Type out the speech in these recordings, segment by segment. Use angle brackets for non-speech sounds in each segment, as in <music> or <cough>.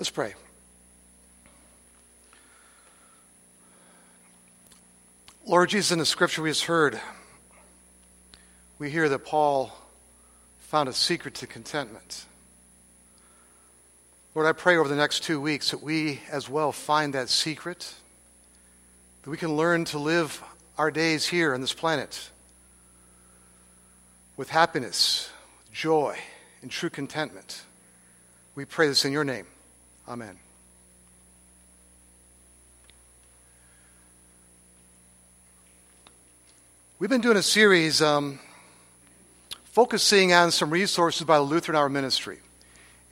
Let's pray. Lord Jesus, in the scripture we just heard, we hear that Paul found a secret to contentment. Lord, I pray over the next two weeks that we as well find that secret, that we can learn to live our days here on this planet with happiness, joy, and true contentment. We pray this in your name. Amen. We've been doing a series um, focusing on some resources by the Lutheran Hour Ministry.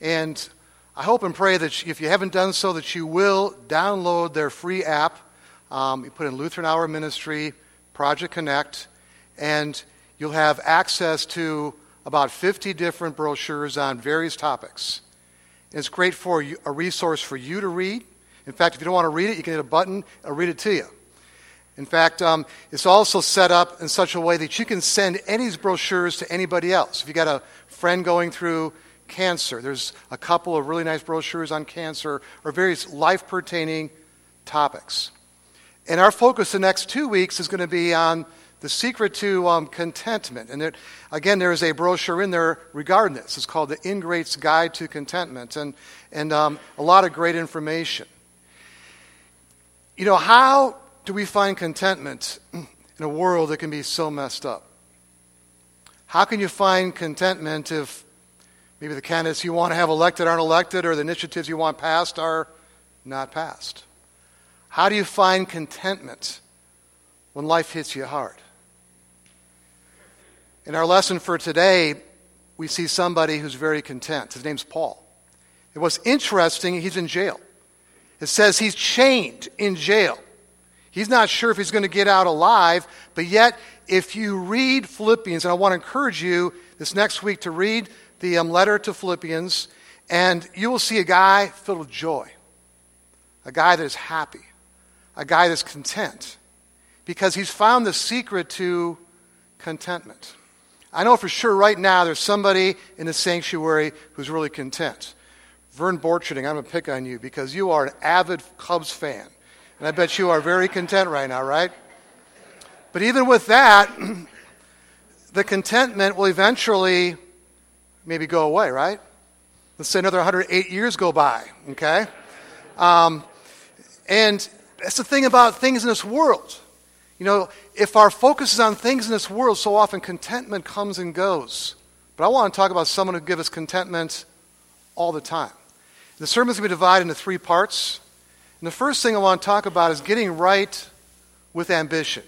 And I hope and pray that if you haven't done so, that you will download their free app. Um, you put in Lutheran Hour Ministry, Project Connect, and you'll have access to about 50 different brochures on various topics. It's great for a resource for you to read. In fact, if you don't want to read it, you can hit a button, it'll read it to you. In fact, um, it's also set up in such a way that you can send any brochures to anybody else. If you got a friend going through cancer, there's a couple of really nice brochures on cancer or various life pertaining topics. And our focus the next two weeks is going to be on the secret to um, contentment. And again, there is a brochure in there regarding this. It's called The Ingrate's Guide to Contentment, and, and um, a lot of great information. You know, how do we find contentment in a world that can be so messed up? How can you find contentment if maybe the candidates you want to have elected aren't elected or the initiatives you want passed are not passed? How do you find contentment when life hits you hard? In our lesson for today, we see somebody who's very content. His name's Paul. It was interesting, he's in jail. It says he's chained in jail. He's not sure if he's going to get out alive, but yet, if you read Philippians, and I want to encourage you this next week to read the um, letter to Philippians, and you will see a guy filled with joy, a guy that is happy, a guy that's content, because he's found the secret to contentment. I know for sure right now there's somebody in the sanctuary who's really content. Vern Borcherding, I'm going to pick on you because you are an avid Cubs fan. And I bet you are very content right now, right? But even with that, <clears throat> the contentment will eventually maybe go away, right? Let's say another 108 years go by, okay? Um, and that's the thing about things in this world. You know, if our focus is on things in this world, so often contentment comes and goes. But I want to talk about someone who gives us contentment all the time. The sermon is going to be divided into three parts. And the first thing I want to talk about is getting right with ambition.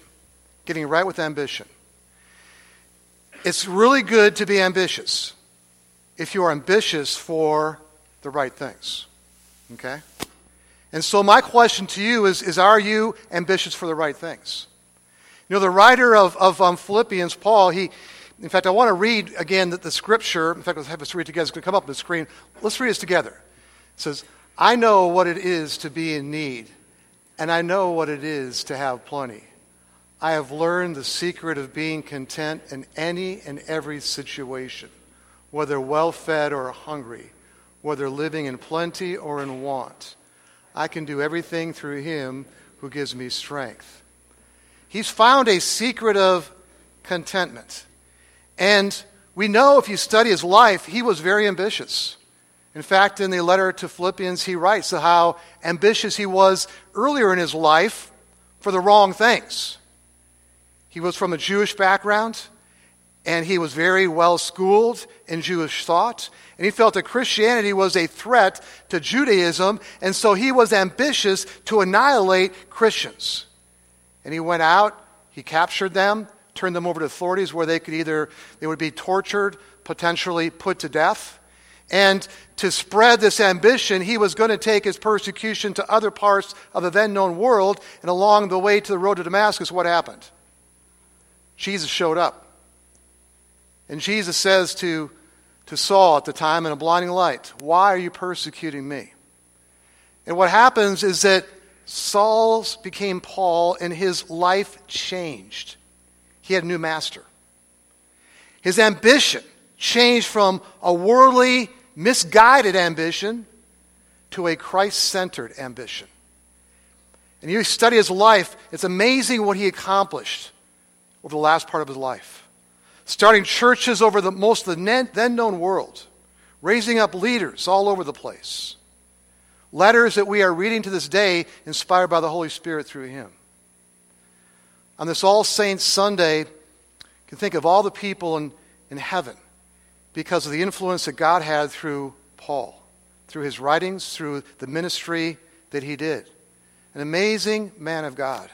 Getting right with ambition. It's really good to be ambitious if you are ambitious for the right things. Okay? And so, my question to you is, is Are you ambitious for the right things? You know, the writer of, of um, Philippians, Paul, he, in fact, I want to read again the, the scripture. In fact, let's have us read together. It's going to come up on the screen. Let's read this together. It says, I know what it is to be in need, and I know what it is to have plenty. I have learned the secret of being content in any and every situation, whether well fed or hungry, whether living in plenty or in want. I can do everything through Him who gives me strength. He's found a secret of contentment. And we know if you study his life, he was very ambitious. In fact, in the letter to Philippians, he writes how ambitious he was earlier in his life for the wrong things. He was from a Jewish background, and he was very well schooled in Jewish thought, and he felt that Christianity was a threat to Judaism, and so he was ambitious to annihilate Christians. And he went out, he captured them, turned them over to authorities where they could either they would be tortured, potentially put to death. And to spread this ambition, he was going to take his persecution to other parts of the then known world. And along the way to the road to Damascus, what happened? Jesus showed up. And Jesus says to, to Saul at the time in a blinding light, Why are you persecuting me? And what happens is that Saul became Paul and his life changed. He had a new master. His ambition changed from a worldly misguided ambition to a Christ centered ambition. And you study his life, it's amazing what he accomplished over the last part of his life. Starting churches over the most of the then known world, raising up leaders all over the place. Letters that we are reading to this day, inspired by the Holy Spirit through him. On this All Saints Sunday, you can think of all the people in, in heaven because of the influence that God had through Paul, through his writings, through the ministry that he did. An amazing man of God.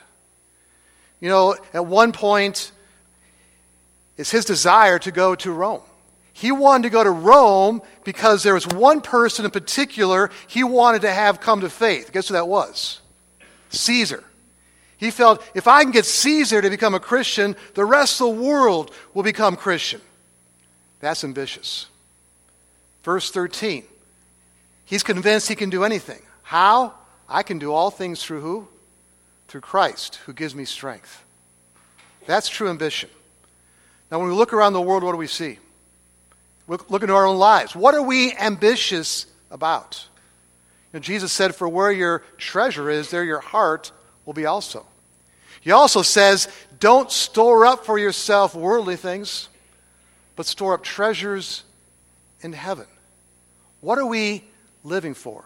You know, at one point, it's his desire to go to Rome. He wanted to go to Rome because there was one person in particular he wanted to have come to faith. Guess who that was? Caesar. He felt if I can get Caesar to become a Christian, the rest of the world will become Christian. That's ambitious. Verse 13. He's convinced he can do anything. How? I can do all things through who? Through Christ, who gives me strength. That's true ambition. Now, when we look around the world, what do we see? Look, look into our own lives. What are we ambitious about? You know, Jesus said, For where your treasure is, there your heart will be also. He also says, Don't store up for yourself worldly things, but store up treasures in heaven. What are we living for?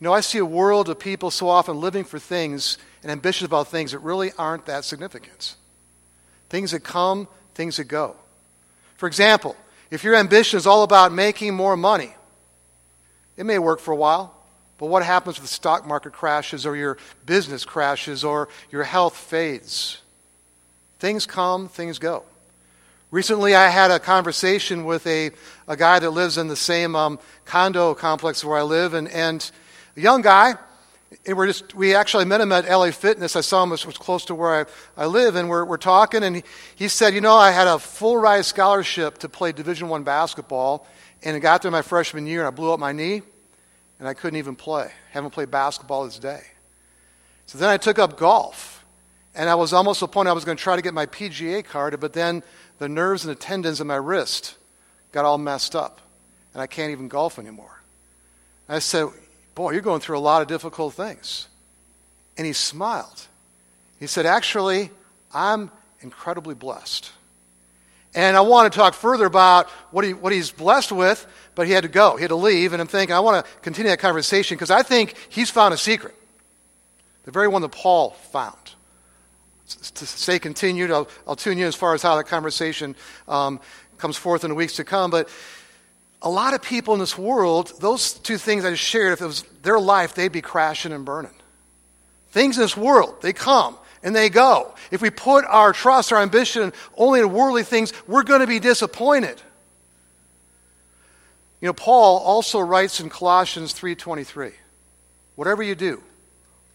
You know, I see a world of people so often living for things and ambitious about things that really aren't that significant. Things that come, things that go. For example, if your ambition is all about making more money, it may work for a while, but what happens if the stock market crashes or your business crashes or your health fades? Things come, things go. Recently, I had a conversation with a, a guy that lives in the same um, condo complex where I live, and, and a young guy. And we're just, we actually met him at LA Fitness. I saw him, it was close to where I, I live, and we're, we're talking, and he, he said, You know, I had a full ride scholarship to play Division One basketball, and it got there my freshman year, and I blew up my knee, and I couldn't even play. Haven't played basketball this day. So then I took up golf, and I was almost to the point I was going to try to get my PGA card, but then the nerves and the tendons in my wrist got all messed up, and I can't even golf anymore. And I said, Boy, you're going through a lot of difficult things. And he smiled. He said, Actually, I'm incredibly blessed. And I want to talk further about what, he, what he's blessed with, but he had to go. He had to leave. And I'm thinking, I want to continue that conversation because I think he's found a secret. The very one that Paul found to stay continued. I'll, I'll tune you as far as how that conversation um, comes forth in the weeks to come. But a lot of people in this world, those two things I just shared, if it was their life, they'd be crashing and burning. Things in this world, they come and they go. If we put our trust, our ambition only in worldly things, we're going to be disappointed. You know, Paul also writes in Colossians 3:23, whatever you do,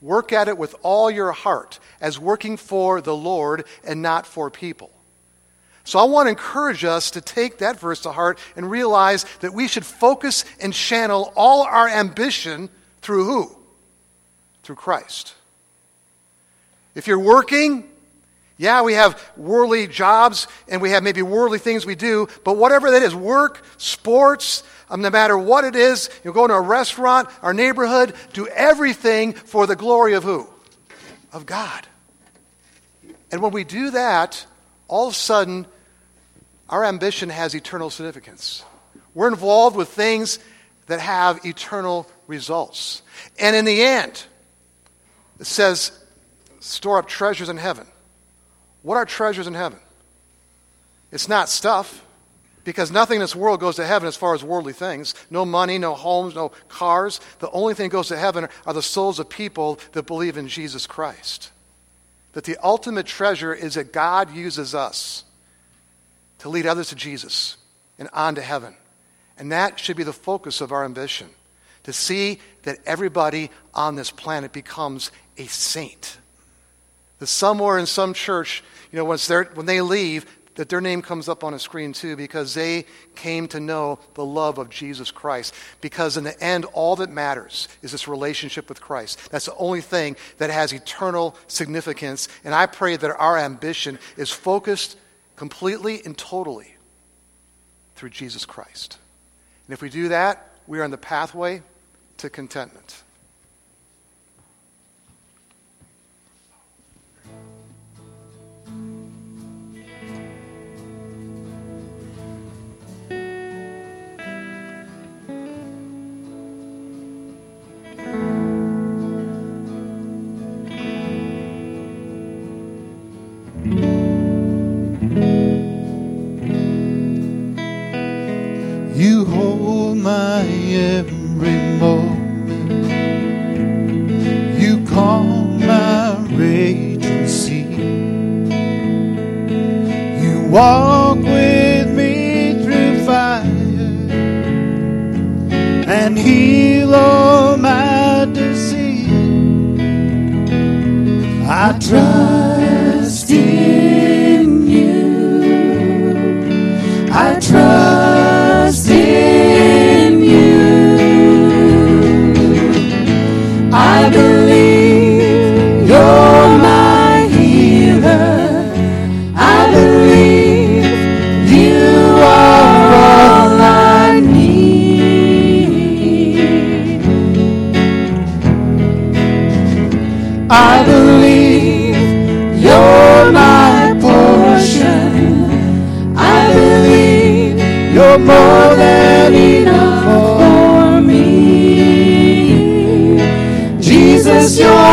Work at it with all your heart as working for the Lord and not for people. So I want to encourage us to take that verse to heart and realize that we should focus and channel all our ambition through who? Through Christ. If you're working, yeah, we have worldly jobs and we have maybe worldly things we do, but whatever that is work, sports, um, no matter what it is, you go to a restaurant, our neighborhood, do everything for the glory of who? Of God. And when we do that, all of a sudden, our ambition has eternal significance. We're involved with things that have eternal results. And in the end, it says, store up treasures in heaven. What are treasures in heaven? It's not stuff because nothing in this world goes to heaven as far as worldly things. No money, no homes, no cars. The only thing that goes to heaven are the souls of people that believe in Jesus Christ. That the ultimate treasure is that God uses us to lead others to Jesus and on to heaven. And that should be the focus of our ambition to see that everybody on this planet becomes a saint. That somewhere in some church, you know, once when they leave, that their name comes up on a screen too because they came to know the love of Jesus Christ. Because in the end, all that matters is this relationship with Christ. That's the only thing that has eternal significance. And I pray that our ambition is focused completely and totally through Jesus Christ. And if we do that, we are on the pathway to contentment. More than enough for me. Jesus, you're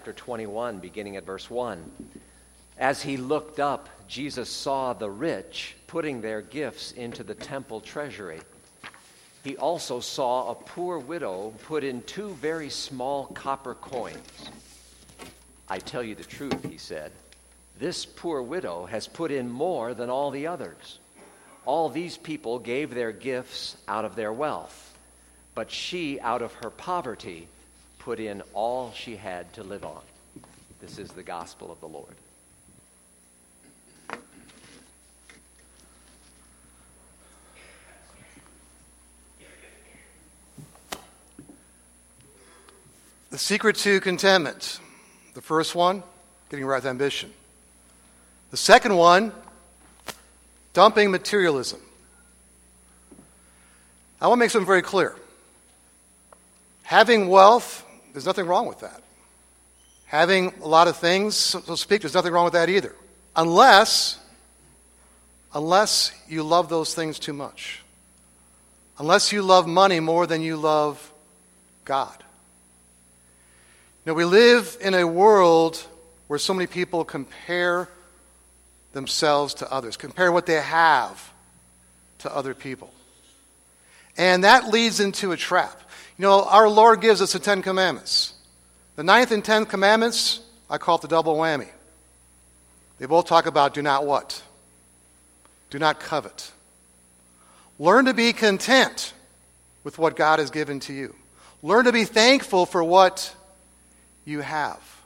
chapter 21, beginning at verse 1. As he looked up, Jesus saw the rich putting their gifts into the temple treasury. He also saw a poor widow put in two very small copper coins. I tell you the truth, he said. This poor widow has put in more than all the others. All these people gave their gifts out of their wealth, but she, out of her poverty, put in all she had to live on. This is the gospel of the Lord. The secret to contentment. The first one, getting right with ambition. The second one, dumping materialism. I want to make something very clear. Having wealth, there's nothing wrong with that. Having a lot of things, so to speak, there's nothing wrong with that either. Unless, unless you love those things too much. Unless you love money more than you love God. Know, we live in a world where so many people compare themselves to others, compare what they have to other people. And that leads into a trap. You know, our Lord gives us the Ten Commandments. The ninth and tenth commandments, I call it the double whammy. They both talk about do not what? Do not covet. Learn to be content with what God has given to you. Learn to be thankful for what you have.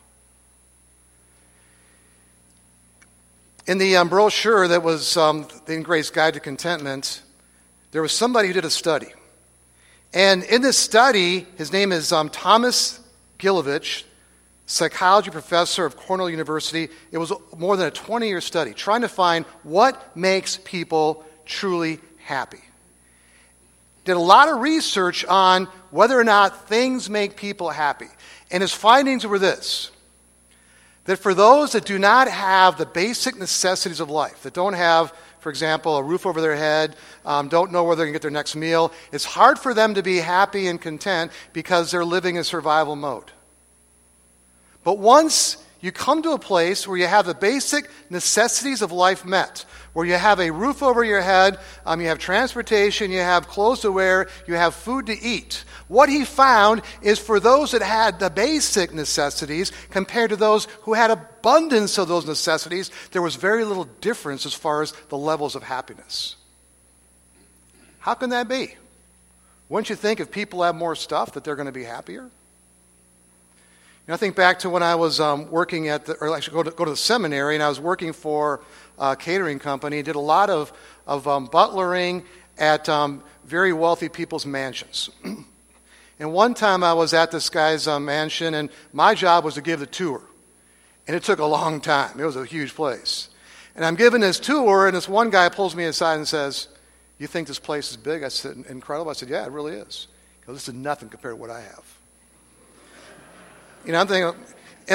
In the um, brochure that was um, the Grace Guide to Contentment, there was somebody who did a study. And in this study, his name is um, Thomas Gilovich, psychology professor of Cornell University. It was more than a 20 year study trying to find what makes people truly happy. Did a lot of research on whether or not things make people happy. And his findings were this that for those that do not have the basic necessities of life, that don't have, for example, a roof over their head, um, don't know where they're going to get their next meal, it's hard for them to be happy and content because they're living in survival mode. But once you come to a place where you have the basic necessities of life met, where you have a roof over your head, um, you have transportation, you have clothes to wear, you have food to eat. What he found is for those that had the basic necessities compared to those who had abundance of those necessities, there was very little difference as far as the levels of happiness. How can that be? Wouldn't you think if people have more stuff that they're going to be happier? You know, I think back to when I was um, working at the, or actually go to, go to the seminary, and I was working for a catering company. Did a lot of, of um, butlering at um, very wealthy people's mansions. <clears throat> and one time I was at this guy's uh, mansion, and my job was to give the tour. And it took a long time. It was a huge place. And I'm giving this tour, and this one guy pulls me aside and says, You think this place is big? I said, Incredible. I said, Yeah, it really is. Goes, this is nothing compared to what I have. You know, I'm thinking,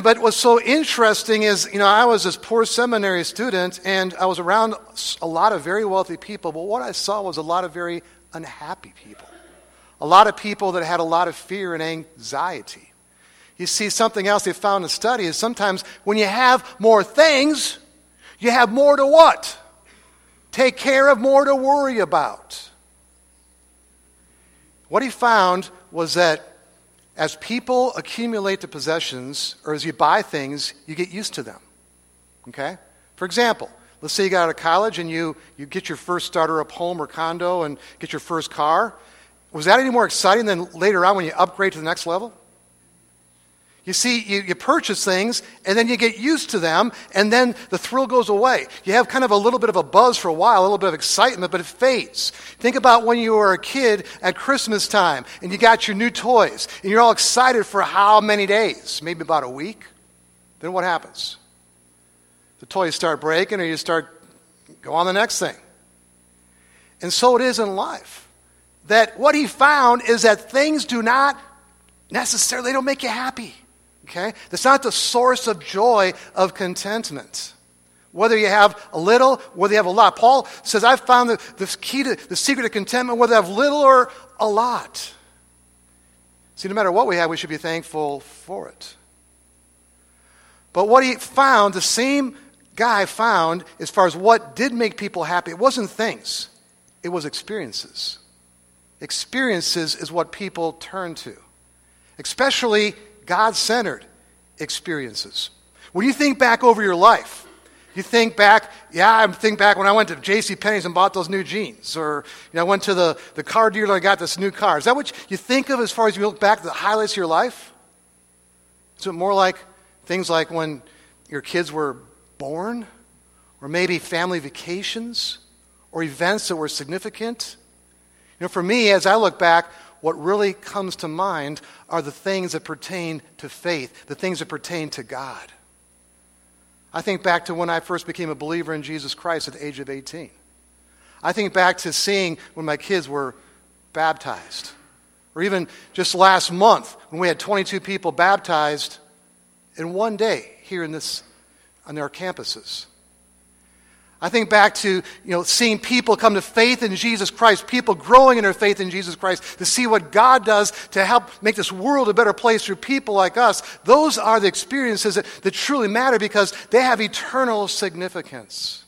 but what's so interesting is, you know, I was this poor seminary student and I was around a lot of very wealthy people, but what I saw was a lot of very unhappy people. A lot of people that had a lot of fear and anxiety. You see, something else they found in study is sometimes when you have more things, you have more to what? Take care of, more to worry about. What he found was that as people accumulate the possessions, or as you buy things, you get used to them. Okay? For example, let's say you got out of college and you, you get your first starter up home or condo and get your first car. Was that any more exciting than later on when you upgrade to the next level? You see, you, you purchase things and then you get used to them and then the thrill goes away. You have kind of a little bit of a buzz for a while, a little bit of excitement, but it fades. Think about when you were a kid at Christmas time and you got your new toys and you're all excited for how many days? Maybe about a week. Then what happens? The toys start breaking or you start go on the next thing. And so it is in life. That what he found is that things do not necessarily they don't make you happy. Okay? That's not the source of joy of contentment. Whether you have a little, whether you have a lot. Paul says, I've found the, the key to the secret of contentment, whether I have little or a lot. See, no matter what we have, we should be thankful for it. But what he found, the same guy found, as far as what did make people happy, it wasn't things, it was experiences. Experiences is what people turn to, especially God centered experiences. When you think back over your life, You think back, yeah, I think back when I went to J.C. Penney's and bought those new jeans, or you know, I went to the, the car dealer and got this new car. Is that what you think of as far as you look back the highlights of your life? Is it more like things like when your kids were born, or maybe family vacations, or events that were significant? You know, for me, as I look back, what really comes to mind are the things that pertain to faith, the things that pertain to God. I think back to when I first became a believer in Jesus Christ at the age of 18. I think back to seeing when my kids were baptized. Or even just last month when we had 22 people baptized in one day here in this, on our campuses. I think back to you know, seeing people come to faith in Jesus Christ, people growing in their faith in Jesus Christ, to see what God does to help make this world a better place through people like us. Those are the experiences that, that truly matter because they have eternal significance.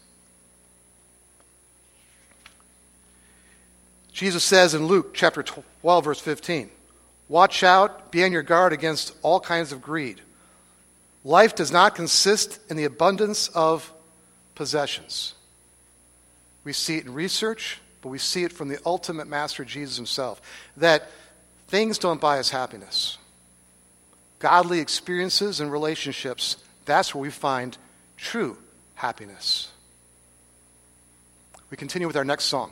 Jesus says in Luke chapter 12, verse 15, Watch out, be on your guard against all kinds of greed. Life does not consist in the abundance of possessions. We see it in research, but we see it from the ultimate master, Jesus himself, that things don't buy us happiness. Godly experiences and relationships, that's where we find true happiness. We continue with our next song.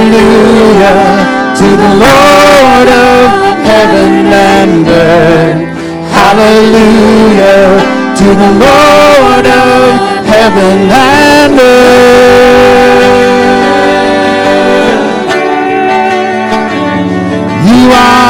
Hallelujah to the Lord of heaven and earth. Hallelujah to the Lord of heaven and earth. You are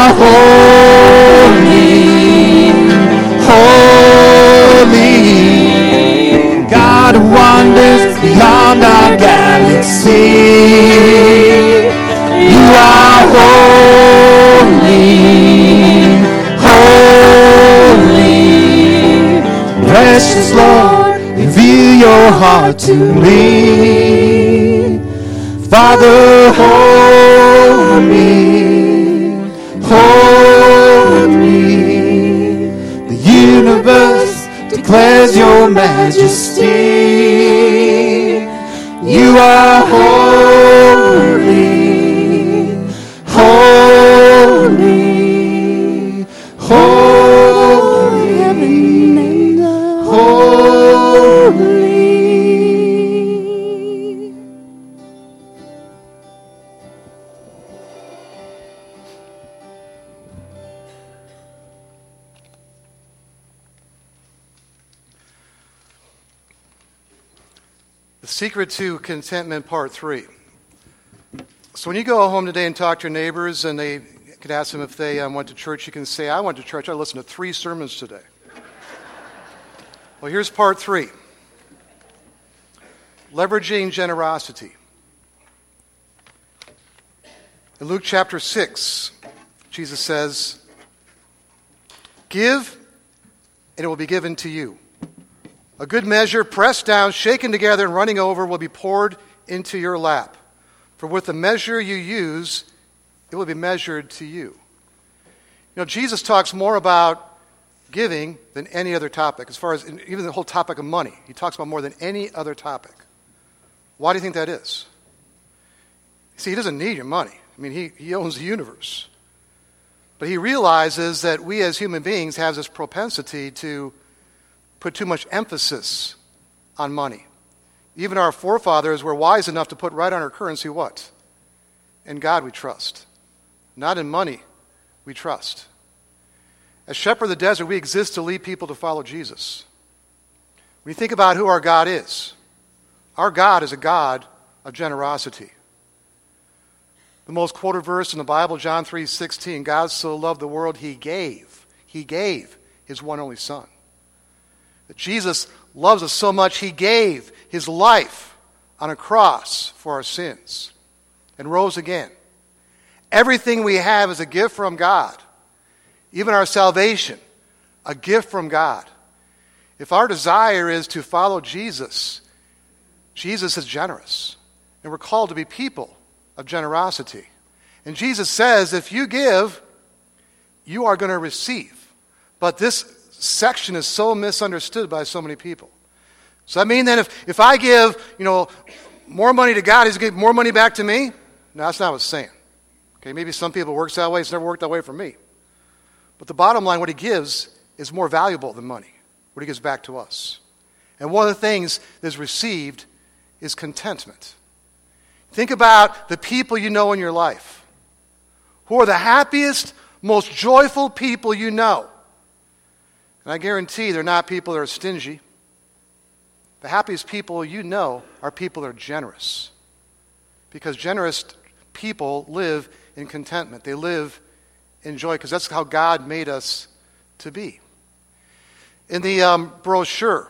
to me. Father, hold me, hold me. The universe declares your majesty. You are holy, holy, holy, Secret to Contentment, Part 3. So, when you go home today and talk to your neighbors, and they could ask them if they um, went to church, you can say, I went to church. I listened to three sermons today. Well, here's part three leveraging generosity. In Luke chapter 6, Jesus says, Give, and it will be given to you. A good measure, pressed down, shaken together, and running over, will be poured into your lap. For with the measure you use, it will be measured to you. You know, Jesus talks more about giving than any other topic, as far as even the whole topic of money. He talks about more than any other topic. Why do you think that is? See, he doesn't need your money. I mean, he, he owns the universe. But he realizes that we as human beings have this propensity to put too much emphasis on money. Even our forefathers were wise enough to put right on our currency what? In God we trust. Not in money we trust. As shepherd of the desert, we exist to lead people to follow Jesus. When you think about who our God is, our God is a God of generosity. The most quoted verse in the Bible, John 3:16, God so loved the world he gave. He gave his one only son. That Jesus loves us so much he gave his life on a cross for our sins and rose again. Everything we have is a gift from God. Even our salvation, a gift from God. If our desire is to follow Jesus, Jesus is generous. And we're called to be people of generosity. And Jesus says, if you give, you are going to receive. But this section is so misunderstood by so many people. Does that mean that if, if I give, you know, more money to God, he's going to give more money back to me? No, that's not what it's saying. Okay, maybe some people works that way. It's never worked that way for me. But the bottom line, what he gives is more valuable than money, what he gives back to us. And one of the things that's received is contentment. Think about the people you know in your life who are the happiest, most joyful people you know. And I guarantee they're not people that are stingy. The happiest people you know are people that are generous. Because generous people live in contentment, they live in joy, because that's how God made us to be. In the um, brochure,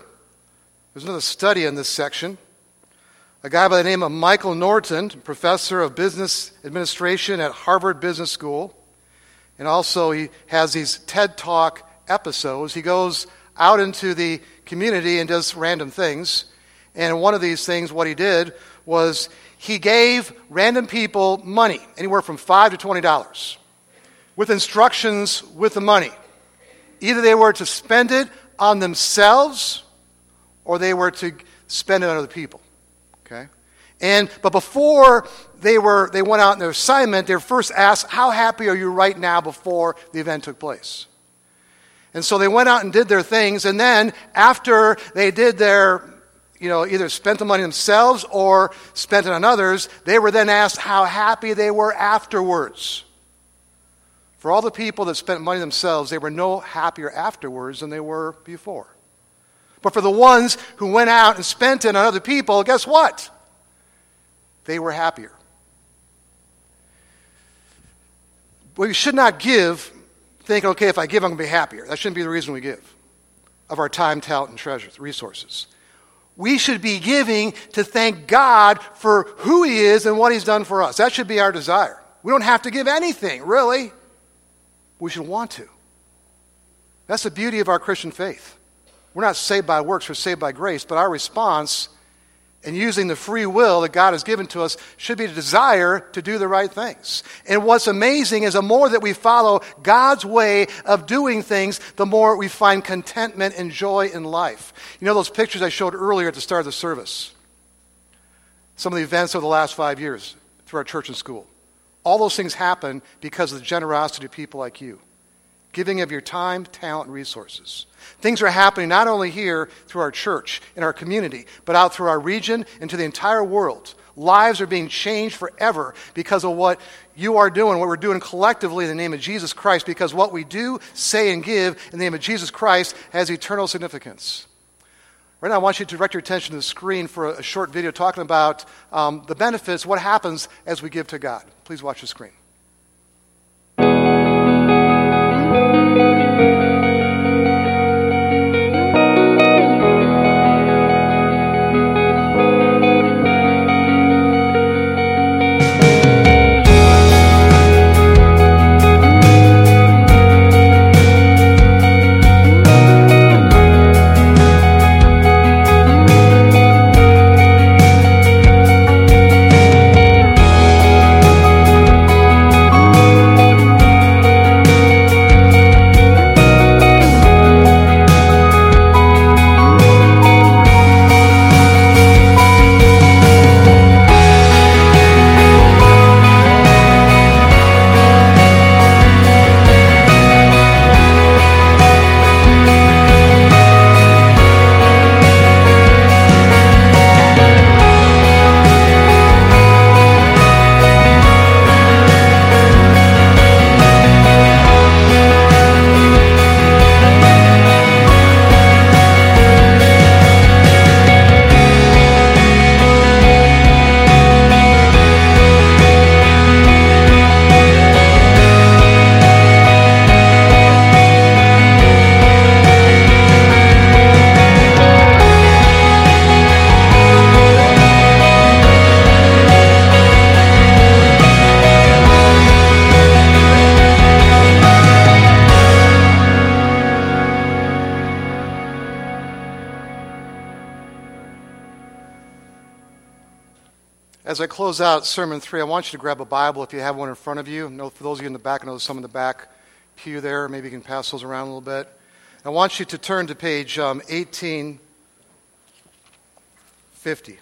there's another study in this section. A guy by the name of Michael Norton, professor of business administration at Harvard Business School, and also he has these TED Talk episodes. He goes out into the community and does random things. And one of these things, what he did was he gave random people money, anywhere from five to twenty dollars, with instructions with the money. Either they were to spend it on themselves or they were to spend it on other people. Okay? And but before they were they went out on their assignment, they were first asked, How happy are you right now before the event took place? And so they went out and did their things, and then after they did their, you know, either spent the money themselves or spent it on others, they were then asked how happy they were afterwards. For all the people that spent money themselves, they were no happier afterwards than they were before. But for the ones who went out and spent it on other people, guess what? They were happier. We should not give thinking, okay, if I give, I'm going to be happier. That shouldn't be the reason we give of our time, talent, and treasures, resources. We should be giving to thank God for who He is and what He's done for us. That should be our desire. We don't have to give anything, really. We should want to. That's the beauty of our Christian faith. We're not saved by works, we're saved by grace, but our response and using the free will that God has given to us should be the desire to do the right things. And what's amazing is the more that we follow God's way of doing things, the more we find contentment and joy in life. You know those pictures I showed earlier at the start of the service? Some of the events of the last five years through our church and school. All those things happen because of the generosity of people like you giving of your time, talent, and resources. Things are happening not only here through our church, in our community, but out through our region and to the entire world. Lives are being changed forever because of what you are doing, what we're doing collectively in the name of Jesus Christ, because what we do, say, and give in the name of Jesus Christ has eternal significance. Right now, I want you to direct your attention to the screen for a short video talking about um, the benefits, what happens as we give to God. Please watch the screen. As I close out Sermon 3, I want you to grab a Bible if you have one in front of you. For those of you in the back, I know there's some in the back pew there. Maybe you can pass those around a little bit. I want you to turn to page um, 1850.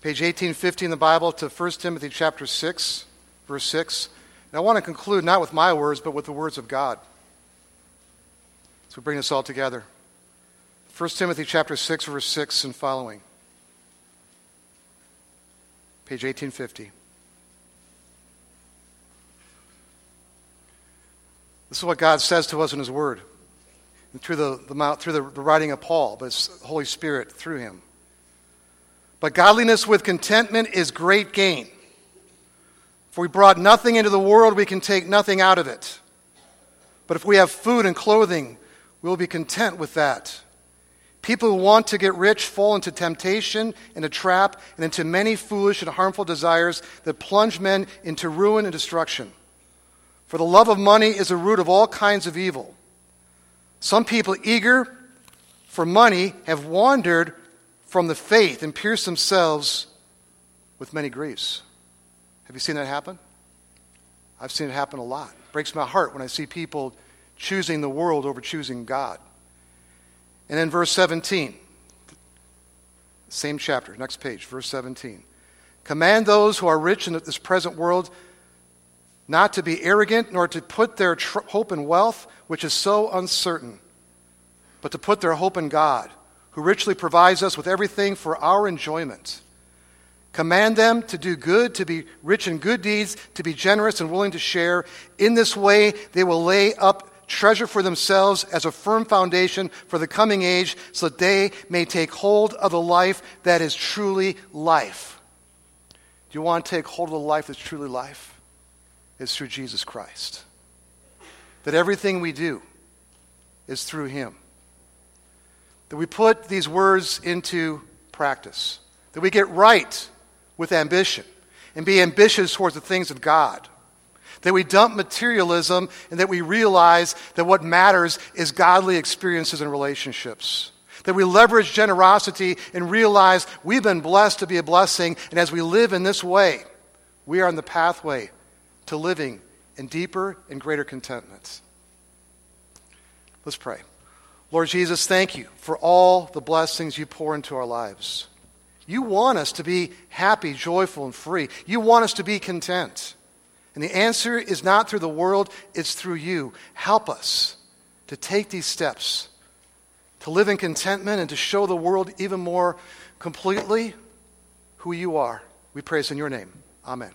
Page 1850 in the Bible to 1 Timothy chapter 6, verse 6. And I want to conclude not with my words, but with the words of God. So we bring this all together. 1 Timothy chapter 6 verse 6 and following. Page 1850. This is what God says to us in His Word. And through the, the, through the, the writing of Paul, but it's the Holy Spirit through him. But godliness with contentment is great gain. For we brought nothing into the world, we can take nothing out of it. But if we have food and clothing, we will be content with that. People who want to get rich fall into temptation and a trap and into many foolish and harmful desires that plunge men into ruin and destruction. For the love of money is the root of all kinds of evil. Some people eager for money have wandered from the faith and pierced themselves with many griefs. Have you seen that happen? I've seen it happen a lot. It breaks my heart when I see people choosing the world over choosing God. And in verse 17, same chapter, next page, verse 17. Command those who are rich in this present world not to be arrogant, nor to put their tr- hope in wealth, which is so uncertain, but to put their hope in God, who richly provides us with everything for our enjoyment. Command them to do good, to be rich in good deeds, to be generous and willing to share. In this way, they will lay up treasure for themselves as a firm foundation for the coming age, so that they may take hold of the life that is truly life. Do you want to take hold of the life that's truly life? It's through Jesus Christ. That everything we do is through Him. That we put these words into practice. That we get right with ambition and be ambitious towards the things of God. That we dump materialism and that we realize that what matters is godly experiences and relationships. That we leverage generosity and realize we've been blessed to be a blessing, and as we live in this way, we are on the pathway to living in deeper and greater contentment. Let's pray. Lord Jesus, thank you for all the blessings you pour into our lives. You want us to be happy, joyful, and free. You want us to be content. And the answer is not through the world, it's through you. Help us to take these steps, to live in contentment, and to show the world even more completely who you are. We praise in your name. Amen.